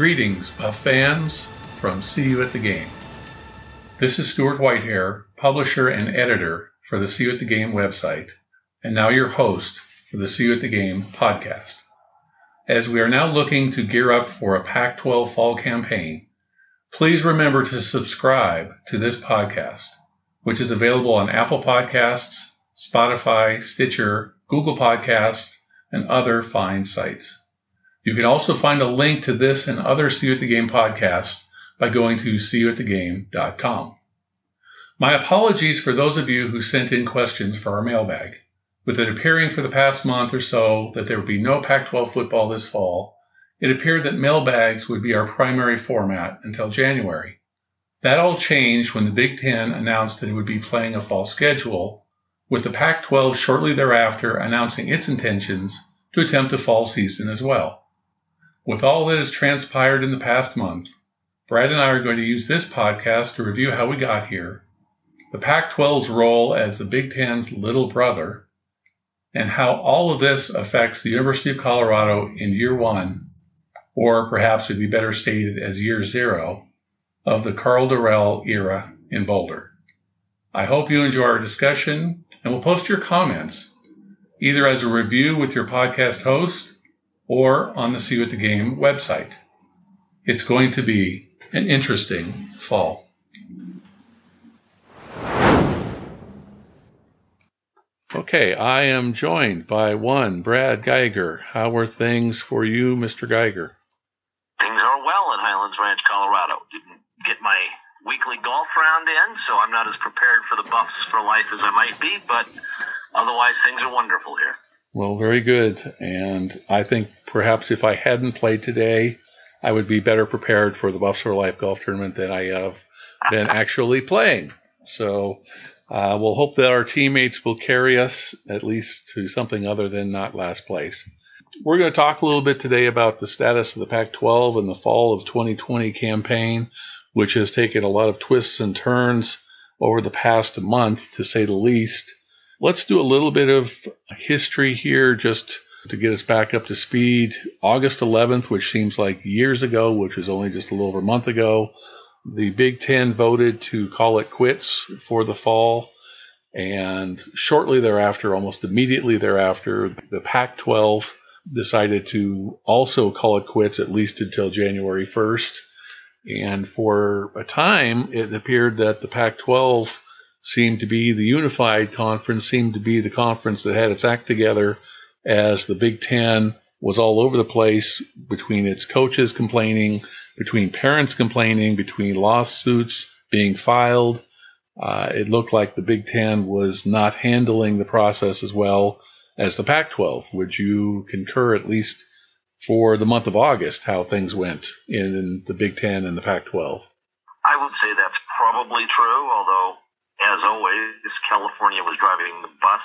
Greetings, Buff fans, from CU at the Game. This is Stuart Whitehair, publisher and editor for the CU at the Game website, and now your host for the CU at the Game podcast. As we are now looking to gear up for a Pac 12 fall campaign, please remember to subscribe to this podcast, which is available on Apple Podcasts, Spotify, Stitcher, Google Podcasts, and other fine sites. You can also find a link to this and other CU at the Game podcasts by going to cuatthegame.com. My apologies for those of you who sent in questions for our mailbag. With it appearing for the past month or so that there would be no Pac 12 football this fall, it appeared that mailbags would be our primary format until January. That all changed when the Big Ten announced that it would be playing a fall schedule, with the Pac 12 shortly thereafter announcing its intentions to attempt a fall season as well. With all that has transpired in the past month, Brad and I are going to use this podcast to review how we got here, the Pac 12's role as the Big Ten's little brother, and how all of this affects the University of Colorado in year one, or perhaps it'd be better stated as year zero, of the Karl Dorrell era in Boulder. I hope you enjoy our discussion and will post your comments either as a review with your podcast host or on the CU at the Game website. It's going to be an interesting fall. Okay, I am joined by one, Brad Geiger. How are things for you, Mr. Geiger? Things are well in Highlands Ranch, Colorado. Didn't get my weekly golf round in, so I'm not as prepared for the buffs for life as I might be, but otherwise things are wonderful here. Well, very good. And I think perhaps if I hadn't played today, I would be better prepared for the Buffs for Life golf tournament than I have been actually playing. So uh, we'll hope that our teammates will carry us at least to something other than not last place. We're going to talk a little bit today about the status of the Pac 12 and the fall of 2020 campaign, which has taken a lot of twists and turns over the past month, to say the least. Let's do a little bit of history here just to get us back up to speed. August 11th, which seems like years ago, which was only just a little over a month ago, the Big Ten voted to call it quits for the fall. And shortly thereafter, almost immediately thereafter, the Pac 12 decided to also call it quits, at least until January 1st. And for a time, it appeared that the Pac 12 seemed to be the unified conference, seemed to be the conference that had its act together as the Big Ten was all over the place between its coaches complaining, between parents complaining, between lawsuits being filed. Uh, it looked like the Big Ten was not handling the process as well as the Pac 12. Would you concur, at least for the month of August, how things went in the Big Ten and the Pac 12? I would say that's probably true, although as always, California was driving the bus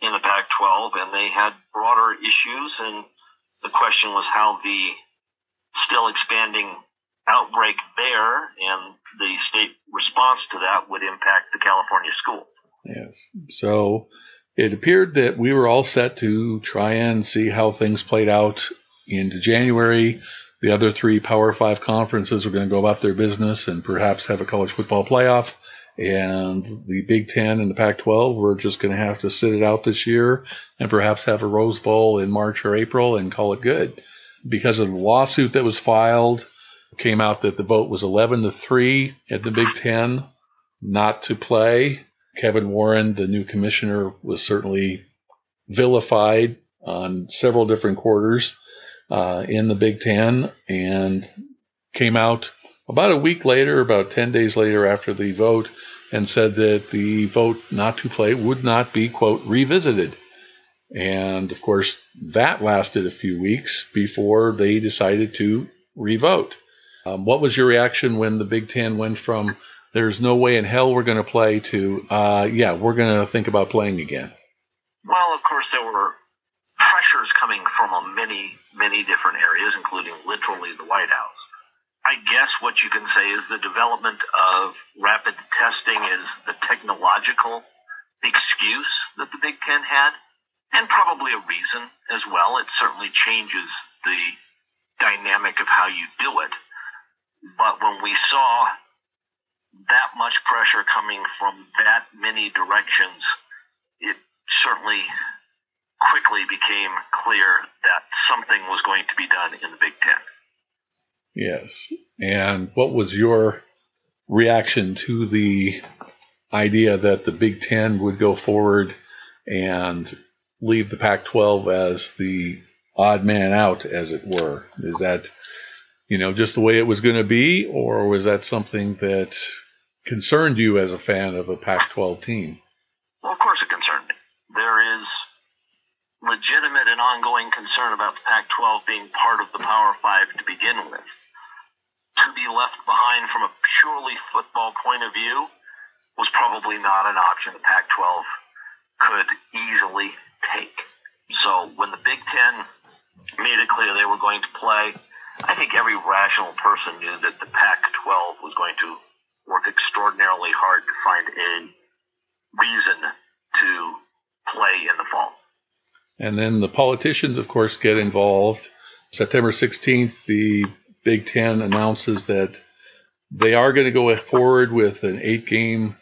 in the Pac 12, and they had broader issues. And the question was how the still expanding outbreak there and the state response to that would impact the California school. Yes. So it appeared that we were all set to try and see how things played out into January. The other three Power Five conferences were going to go about their business and perhaps have a college football playoff and the Big Ten and the Pac 12 we're just going to have to sit it out this year and perhaps have a Rose Bowl in March or April and call it good. Because of the lawsuit that was filed, came out that the vote was 11 to 3 at the Big Ten not to play. Kevin Warren, the new commissioner, was certainly vilified on several different quarters uh, in the Big Ten and came out about a week later, about 10 days later after the vote, and said that the vote not to play would not be, quote, revisited. And of course, that lasted a few weeks before they decided to revote. Um, what was your reaction when the Big Ten went from there's no way in hell we're going to play to, uh, yeah, we're going to think about playing again? Well, of course, there were pressures coming from many, many different areas, including literally the White House. I guess what you can say is the development of rapid testing is the technological excuse that the Big Ten had, and probably a reason as well. It certainly changes the dynamic of how you do it. But when we saw that much pressure coming from that many directions, it certainly quickly became clear that something was going to be done in the Big Ten. Yes. And what was your reaction to the idea that the Big Ten would go forward and leave the Pac 12 as the odd man out, as it were? Is that, you know, just the way it was going to be, or was that something that concerned you as a fan of a Pac 12 team? Well, of course it concerned me. There is legitimate and ongoing concern about the Pac 12 being part of the Power Five to begin with to be left behind from a purely football point of view was probably not an option the Pac 12 could easily take. So when the Big Ten made it clear they were going to play, I think every rational person knew that the Pac 12 was going to work extraordinarily hard to find a reason to play in the fall. And then the politicians, of course, get involved. September 16th, the Big Ten announces that they are going to go forward with an eight game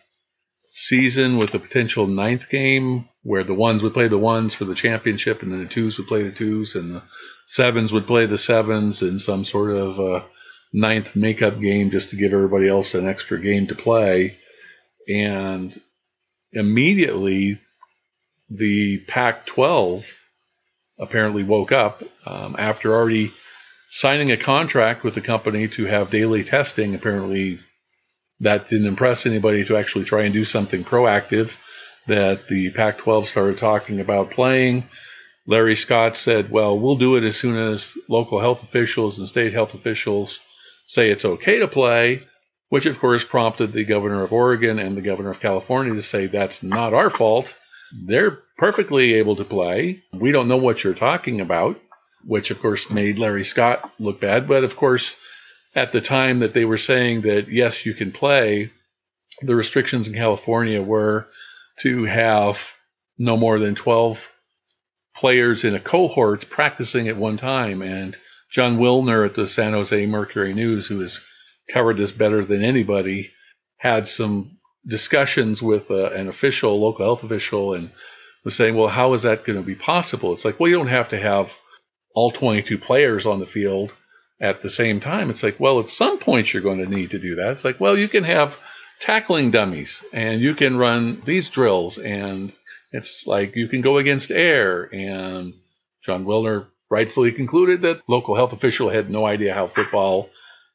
season with a potential ninth game where the ones would play the ones for the championship and then the twos would play the twos and the sevens would play the sevens in some sort of uh, ninth makeup game just to give everybody else an extra game to play. And immediately the Pac 12 apparently woke up um, after already signing a contract with the company to have daily testing. Apparently, that didn't impress anybody to actually try and do something proactive. That the Pac 12 started talking about playing. Larry Scott said, Well, we'll do it as soon as local health officials and state health officials say it's okay to play, which of course prompted the governor of Oregon and the governor of California to say that's not our fault. They're perfectly able to play. We don't know what you're talking about which of course made Larry Scott look bad. But of course, at the time that they were saying that yes, you can play, the restrictions in California were to have no more than 12 players in a cohort practicing at one time. And Jon Wilner at the San Jose Mercury News, who has covered this better than anybody, had some discussions with uh, an official, local health official, and was saying, well, how is that going to be possible? It's like, well, you don't have to have all 22 players on the field at the same time. It's like, well, at some point you're going to need to do that. It's like, well, you can have tackling dummies and you can run these drills and it's like you can go against air. And Jon Wilner rightfully concluded that local health official had no idea how football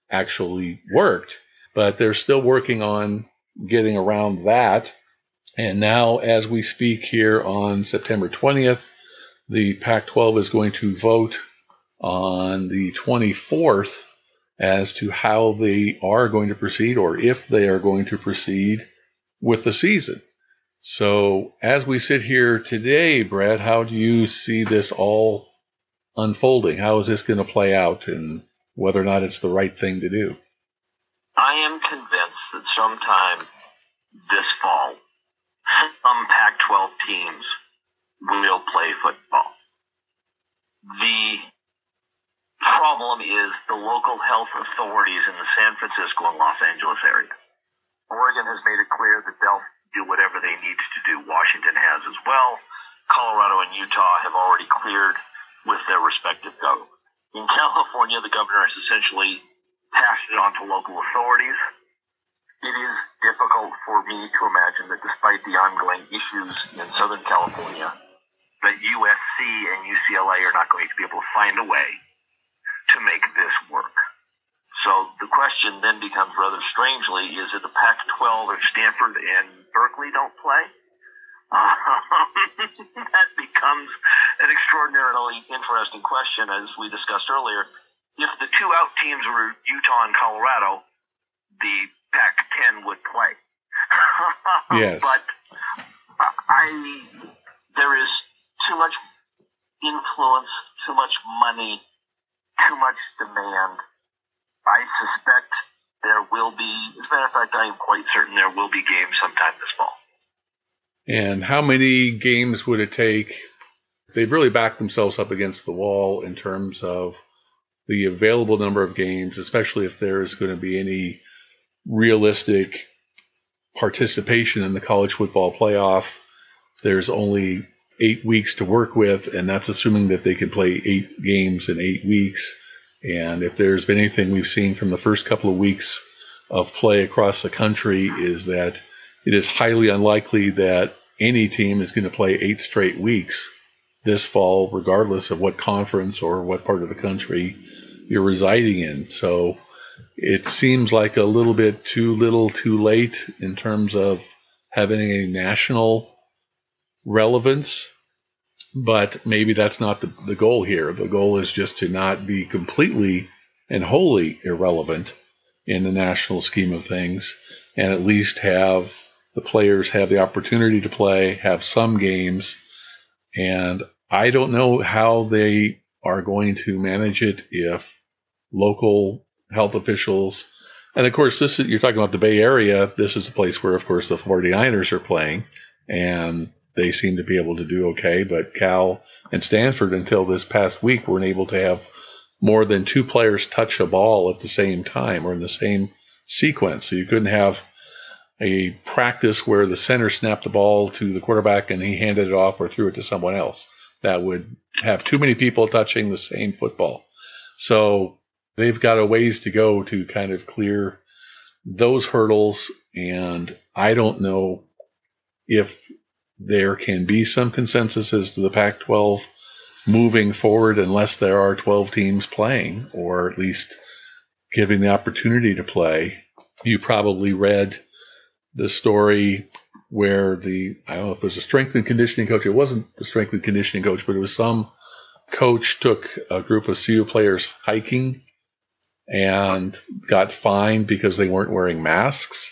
actually worked, but they're still working on getting around that. And now, as we speak here on September 20th, the Pac 12 is going to vote on the 24th as to how they are going to proceed or if they are going to proceed with the season. So, as we sit here today, Brad, how do you see this all unfolding? How is this going to play out and whether or not it's the right thing to do? I am convinced that sometime this fall, some Pac 12 teams will play football. The problem is the local health authorities in the San Francisco and Los Angeles area. Oregon has made it clear that they'll do whatever they need to do. Washington has as well. Colorado and Utah have already cleared with their respective governments. In California, the governor has essentially passed it on to local authorities. It is difficult for me to imagine that despite the ongoing issues in Southern California, that USC and UCLA are not going to be able to find a way to make this work. So the question then becomes rather strangely, is it the Pac-12 if Stanford and Berkeley don't play? that becomes an extraordinarily interesting question, as we discussed earlier. If the two out teams were Utah and Colorado, the Pac-10 would play. yes. But I, there is too much influence, too much money, too much demand. I suspect there will be, as a matter of fact, I am quite certain there will be games sometime this fall. And how many games would it take? They've really backed themselves up against the wall in terms of the available number of games, especially if there's going to be any realistic participation in the college football playoff. There's only eight weeks to work with, and that's assuming that they can play eight games in eight weeks. And if there's been anything we've seen from the first couple of weeks of play across the country, is that it is highly unlikely that any team is going to play eight straight weeks this fall, regardless of what conference or what part of the country you're residing in. So it seems like a little bit too little, too late in terms of having a national relevance. But maybe that's not the, the goal here. The goal is just to not be completely and wholly irrelevant in the national scheme of things and at least have the players have the opportunity to play, have some games. And I don't know how they are going to manage it if local health officials, and of course, this is, you're talking about the Bay Area. This is a place where, of course, the 49ers are playing, and they seem to be able to do okay. But Cal and Stanford, until this past week, weren't able to have more than two players touch a ball at the same time or in the same sequence. So you couldn't have a practice where the center snapped the ball to the quarterback and he handed it off or threw it to someone else. That would have too many people touching the same football. So they've got a ways to go to kind of clear those hurdles. And I don't know if there can be some consensus as to the Pac 12 moving forward unless there are 12 teams playing, or at least giving the opportunity to play. You probably read the story where the I don't know if it was a strength and conditioning coach. It wasn't the strength and conditioning coach, but it was some coach took a group of CU players hiking and got fined because they weren't wearing masks.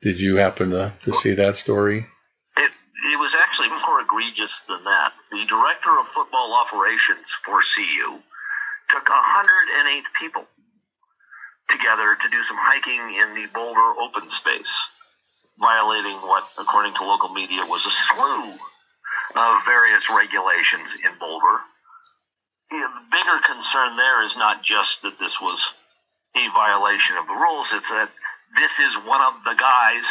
Did you happen to, to see that story? It, it was actually more egregious than that. The director of football operations for CU took 108 people together to do some hiking in the Boulder open space violating what, according to local media, was a slew of various regulations in Boulder. the bigger concern there is not just that this was a violation of the rules, it's that this is one of the guys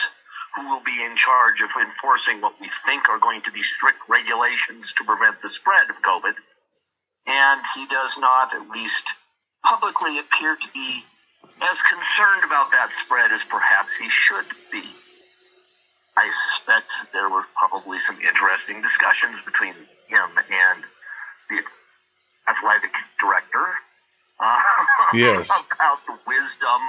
who will be in charge of enforcing what we think are going to be strict regulations to prevent the spread of COVID. And he does not, at least publicly, appear to be as concerned about that spread as perhaps he should be. I suspect there were probably some interesting discussions between him and the athletic director uh, yes. about the wisdom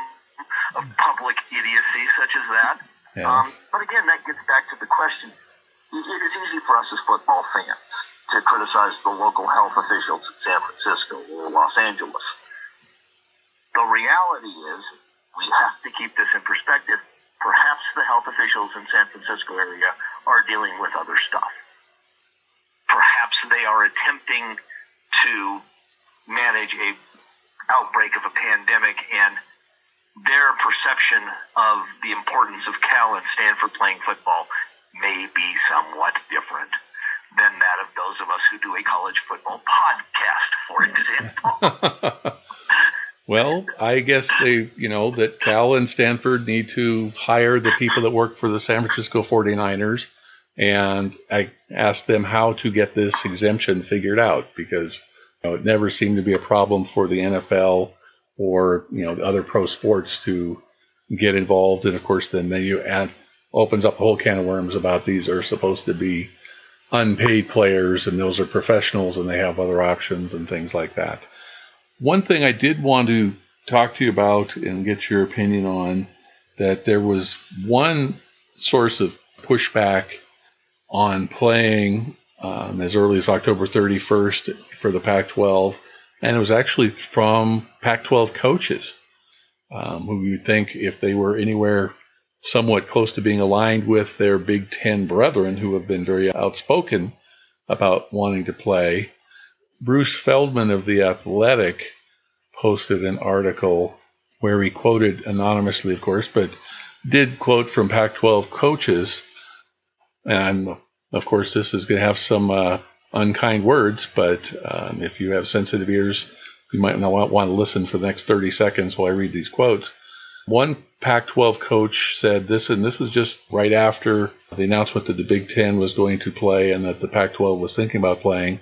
of public idiocy such as that. Um, but again, that gets back to the question. It is easy for us as football fans to criticize the local health officials in San Francisco or Los Angeles. The reality is, we have to keep this in perspective perhaps the health officials in San Francisco area are dealing with other stuff. Perhaps they are attempting to manage a outbreak of a pandemic and their perception of the importance of Cal and Stanford playing football may be somewhat different than that of those of us who do a college football podcast, for example. Well, I guess they, you know, that Cal and Stanford need to hire the people that work for the San Francisco 49ers. And I asked them how to get this exemption figured out because you know, it never seemed to be a problem for the NFL or you know other pro sports to get involved. And of course, then then you add opens up a whole can of worms about these are supposed to be unpaid players and those are professionals and they have other options and things like that. One thing I did want to talk to you about and get your opinion on that there was one source of pushback on playing um, as early as October 31st for the Pac 12, and it was actually from Pac 12 coaches um, who you would think if they were anywhere somewhat close to being aligned with their Big Ten brethren who have been very outspoken about wanting to play. Bruce Feldman of The Athletic posted an article where he quoted anonymously, of course, but did quote from Pac 12 coaches. And of course, this is going to have some uh, unkind words, but um, if you have sensitive ears, you might not want to listen for the next 30 seconds while I read these quotes. One Pac 12 coach said this, and this was just right after the announcement that the Big Ten was going to play and that the Pac 12 was thinking about playing.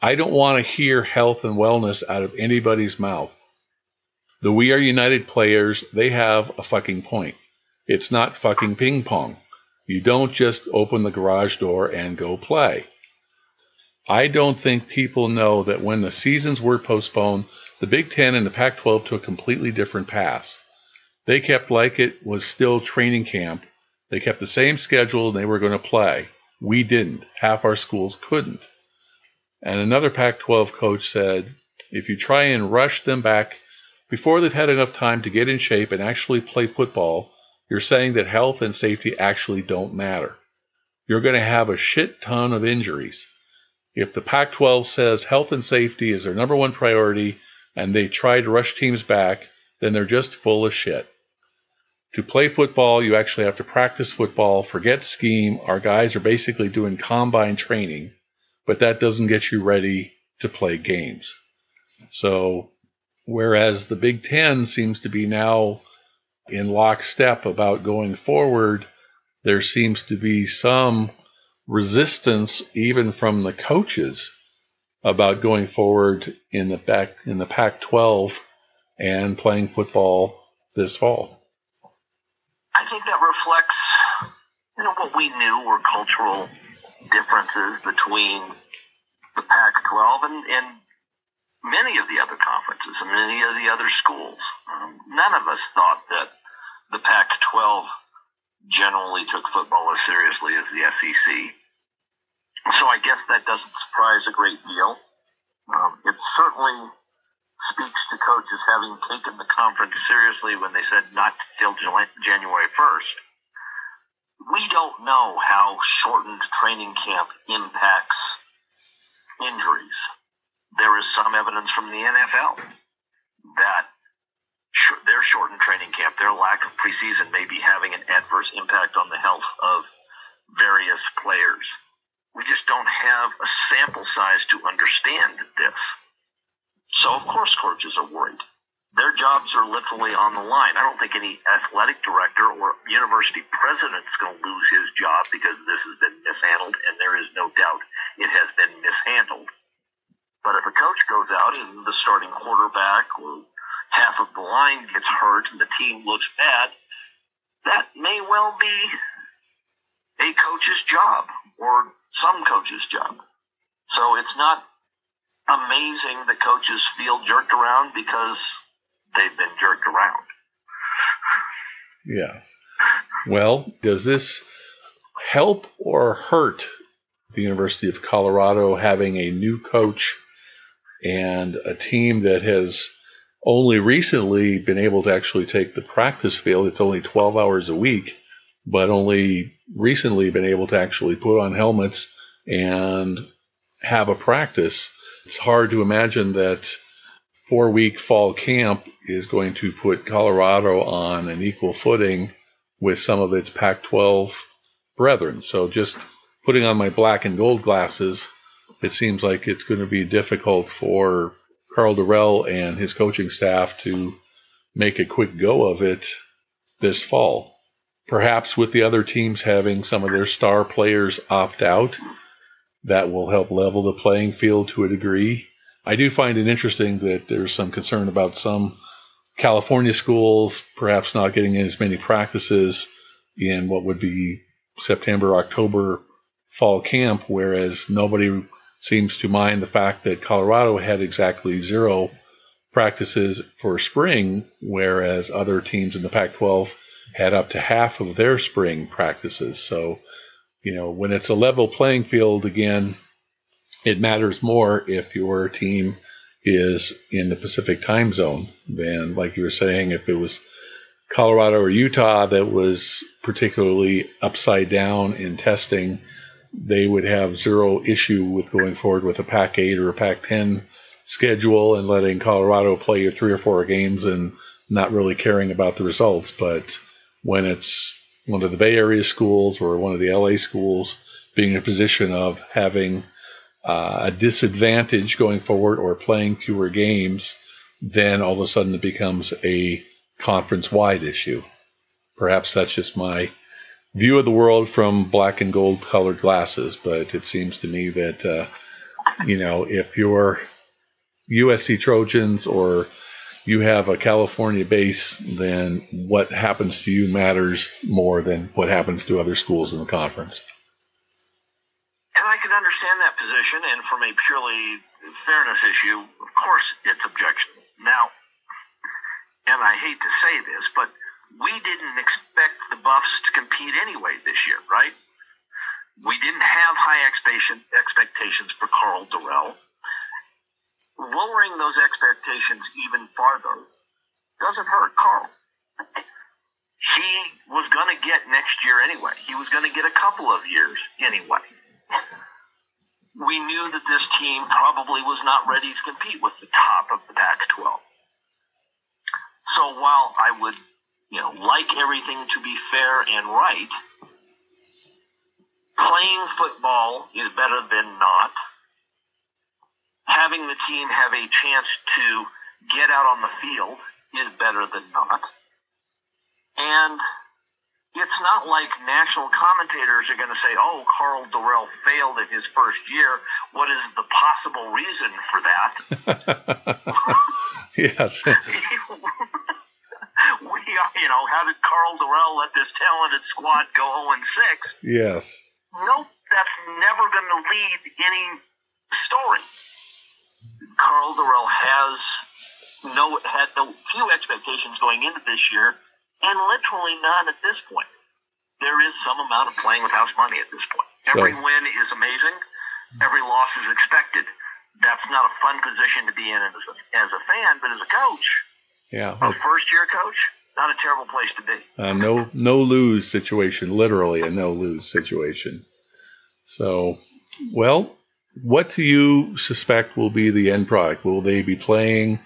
I don't want to hear health and wellness out of anybody's mouth. The We Are United players, they have a fucking point. It's not fucking ping pong. You don't just open the garage door and go play. I don't think people know that when the seasons were postponed, the Big Ten and the Pac 12 took a completely different path. They kept like it was still training camp. They kept the same schedule and they were going to play. We didn't. Half our schools couldn't. And another Pac 12 coach said, if you try and rush them back before they've had enough time to get in shape and actually play football, you're saying that health and safety actually don't matter. You're going to have a shit ton of injuries. If the Pac 12 says health and safety is their number one priority and they try to rush teams back, then they're just full of shit. To play football, you actually have to practice football, forget scheme. Our guys are basically doing combine training, but that doesn't get you ready to play games. So, whereas the Big Ten seems to be now in lockstep about going forward, there seems to be some resistance even from the coaches about going forward in the back in the Pac-12 and playing football this fall. I think that reflects, you know, what we knew were cultural differences between the Pac-12 and, and many of the other conferences and many of the other schools. Um, none of us thought that the Pac-12 generally took football as seriously as the SEC. So I guess that doesn't surprise a great deal. Um, it certainly speaks to coaches having taken the conference seriously when they said not till January 1st. We don't know how shortened training camp impacts injuries. There is some evidence from the NFL training camp, their lack of preseason may be having an adverse impact on the health of various players. We just don't have a sample size to understand this. So, of course, coaches are worried. Their jobs are literally on the line. I don't think any athletic director or university president is going to lose his job because this has been mishandled, and there is no doubt it has been mishandled. But if a coach goes out and the starting quarterback or half of the line gets hurt and the team looks bad, that may well be a coach's job or some coach's job. So it's not amazing that coaches feel jerked around because they've been jerked around. Yes. Well, does this help or hurt the University of Colorado having a new coach and a team that has only recently been able to actually take the practice field? It's only 12 hours a week, but only recently been able to actually put on helmets and have a practice it's hard to imagine that four week fall camp is going to put Colorado on an equal footing with some of its Pac 12 brethren. So just putting on my black and gold glasses, it seems like it's going to be difficult for Karl Dorrell and his coaching staff to make a quick go of it this fall. Perhaps with the other teams having some of their star players opt out, that will help level the playing field to a degree. I do find it interesting that there's some concern about some California schools perhaps not getting as many practices in what would be September, October fall camp, whereas nobody seems to mind the fact that Colorado had exactly zero practices for spring, whereas other teams in the Pac 12 had up to half of their spring practices. So, you know, when it's a level playing field again, it matters more if your team is in the Pacific time zone than, like you were saying, if it was Colorado or Utah that was particularly upside down in testing, they would have zero issue with going forward with a Pac 8 or a Pac 10 schedule and letting Colorado play three or four games and not really caring about the results. But when it's one of the Bay Area schools or one of the LA schools being in a position of having uh, a disadvantage going forward or playing fewer games, then all of a sudden it becomes a conference wide issue. Perhaps that's just my view of the world from black and gold colored glasses, but it seems to me that, uh, you know, if you're USC Trojans or you have a California base, then what happens to you matters more than what happens to other schools in the conference. And I can understand that position, and from a purely fairness issue, of course it's objectionable. Now, and I hate to say this, but we didn't expect the Buffs to compete anyway this year, right? We didn't have high expectations for Karl Dorrell. Lowering those expectations even farther doesn't hurt Karl. He was going to get next year anyway. He was going to get a couple of years anyway. We knew that this team probably was not ready to compete with the top of the Pac 12. So while I would, you know, like everything to be fair and right, playing football is better than not. Having the team have a chance to get out on the field is better than not. And it's not like national commentators are going to say, oh, Karl Dorrell failed in his first year. What is the possible reason for that? yes. you know, how did Karl Dorrell let this talented squad go 0 6? Yes. Nope, that's never going to lead any story. Karl Dorrell has no had no few expectations going into this year, and literally none at this point. There is some amount of playing with house money at this point. So, Every win is amazing. Every loss is expected. That's not a fun position to be in as a, as a fan, but as a coach, yeah. A first year coach, not a terrible place to be. Uh, no, no lose situation. Literally a no lose situation. So, well, what do you suspect will be the end product? Will they be playing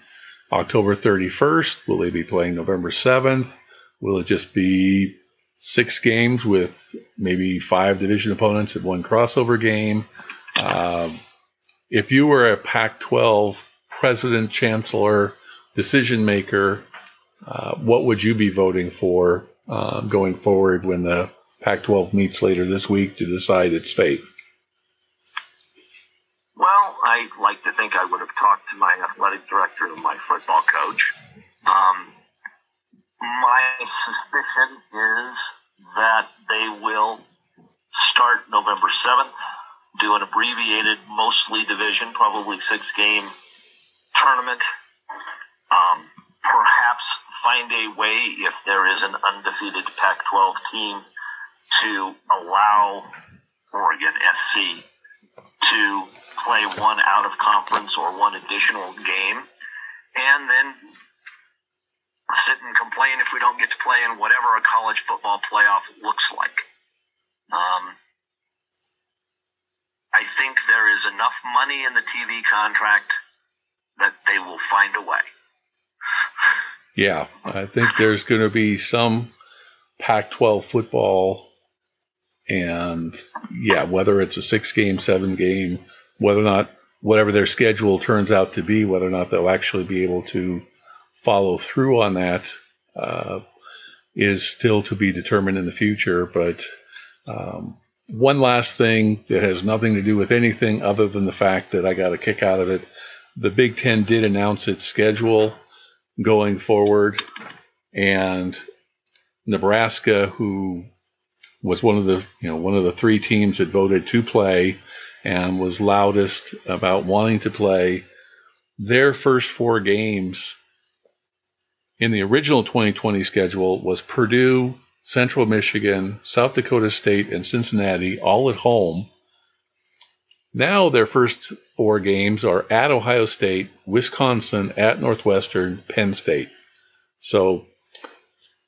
October 31st? Will they be playing November 7th? Will it just be six games with maybe five division opponents and one crossover game? Um, if you were a Pac 12 president, chancellor, decision maker, uh, what would you be voting for uh, going forward when the Pac 12 meets later this week to decide its fate? Well, I like to think I would have talked to my athletic director and my football coach. Um, my suspicion is that they will start November 7th, do an abbreviated, mostly division, probably six game tournament um, find a way, if there is an undefeated Pac 12 team, to allow Oregon SC to play one out of conference or one additional game, and then sit and complain if we don't get to play in whatever a college football playoff looks like. Um, I think there is enough money in the TV contract that they will find a way. Yeah, I think there's going to be some Pac 12 football. And yeah, whether it's a six game, seven game, whether or not, whatever their schedule turns out to be, whether or not they'll actually be able to follow through on that uh, is still to be determined in the future. But um, one last thing that has nothing to do with anything other than the fact that I got a kick out of it. The Big Ten did announce its schedule going forward. And Nebraska, who was one of the you know one of the three teams that voted to play and was loudest about wanting to play their first four games in the original 2020 schedule was Purdue, Central Michigan, South Dakota State, and Cincinnati, all at home. Now their first four games are at Ohio State, Wisconsin, at Northwestern, Penn State. So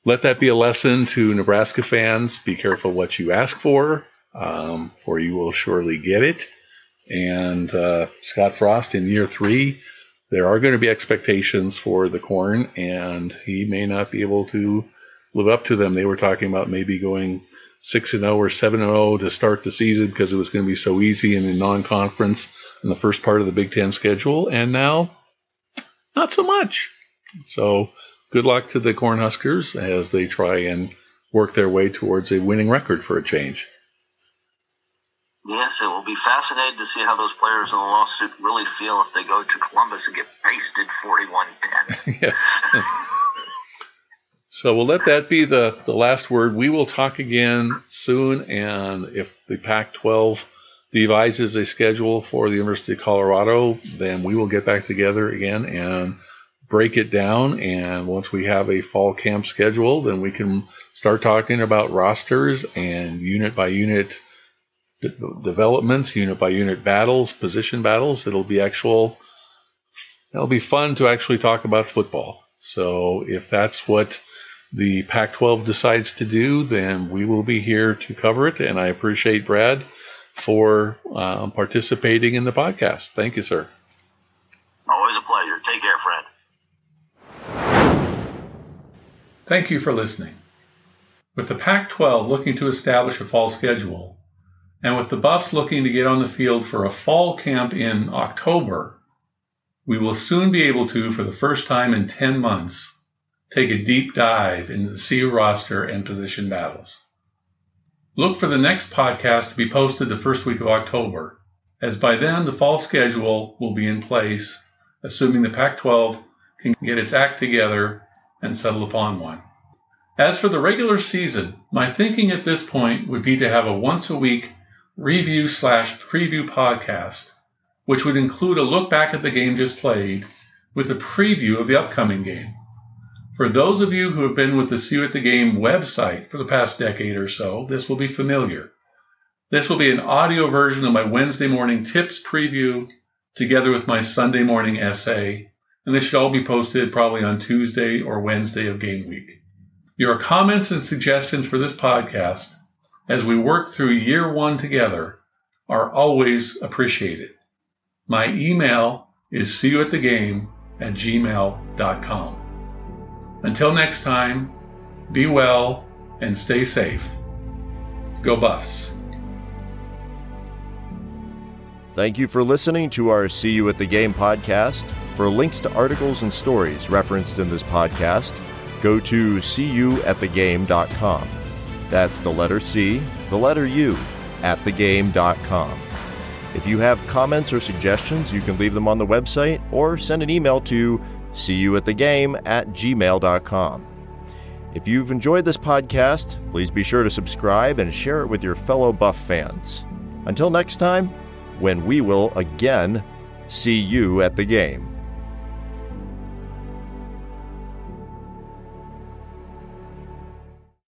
let that be a lesson to Nebraska fans. Be careful what you ask for, um, for you will surely get it. And uh, Scott Frost in year three, there are going to be expectations for the corn, and he may not be able to live up to them. They were talking about maybe going six and zero or seven and zero to start the season because it was going to be so easy in the non-conference in the first part of the Big Ten schedule, and now not so much. So good luck to the Cornhuskers as they try and work their way towards a winning record for a change. Yes, it will be fascinating to see how those players in the lawsuit really feel if they go to Columbus and get pasted 41 10. yes. So we'll let that be the, the last word. We will talk again soon, and if the Pac 12 devises a schedule for the University of Colorado, then we will get back together again and break it down. And once we have a fall camp schedule, then we can start talking about rosters and unit by unit de- developments, unit by unit battles, position battles. It'll be actual, it'll be fun to actually talk about football. So if that's what the Pac 12 decides to do, then we will be here to cover it. And I appreciate Brad for um, participating in the podcast. Thank you, sir. Always a pleasure. Take care, friend. Thank you for listening. With the Pac 12 looking to establish a fall schedule, and with the Buffs looking to get on the field for a fall camp in October, we will soon be able to, for the first time in 10 months, take a deep dive into the CU roster and position battles. Look for the next podcast to be posted the first week of October, as by then the fall schedule will be in place, assuming the Pac 12 can get its act together and settle upon one. As for the regular season, my thinking at this point would be to have a once a week review slash preview podcast, which would include a look back at the game just played with a preview of the upcoming game. For those of you who have been with the CU at the Game website for the past decade or so, this will be familiar. This will be an audio version of my Wednesday morning tips preview together with my Sunday morning essay and they should all be posted probably on Tuesday or Wednesday of game week. Your comments and suggestions for this podcast as we work through year one together are always appreciated. My email is see you at the game at gmail.com. Until next time, be well and stay safe. Go Buffs. Thank you for listening to our CU at the Game podcast. For links to articles and stories referenced in this podcast, go to cuatthegame.com. That's the letter C, the letter U, at thegame.com. If you have comments or suggestions, you can leave them on the website or send an email to cuatthegame at gmail.com. If you've enjoyed this podcast, please be sure to subscribe and share it with your fellow Buff fans. Until next time, when we will again see you at the game.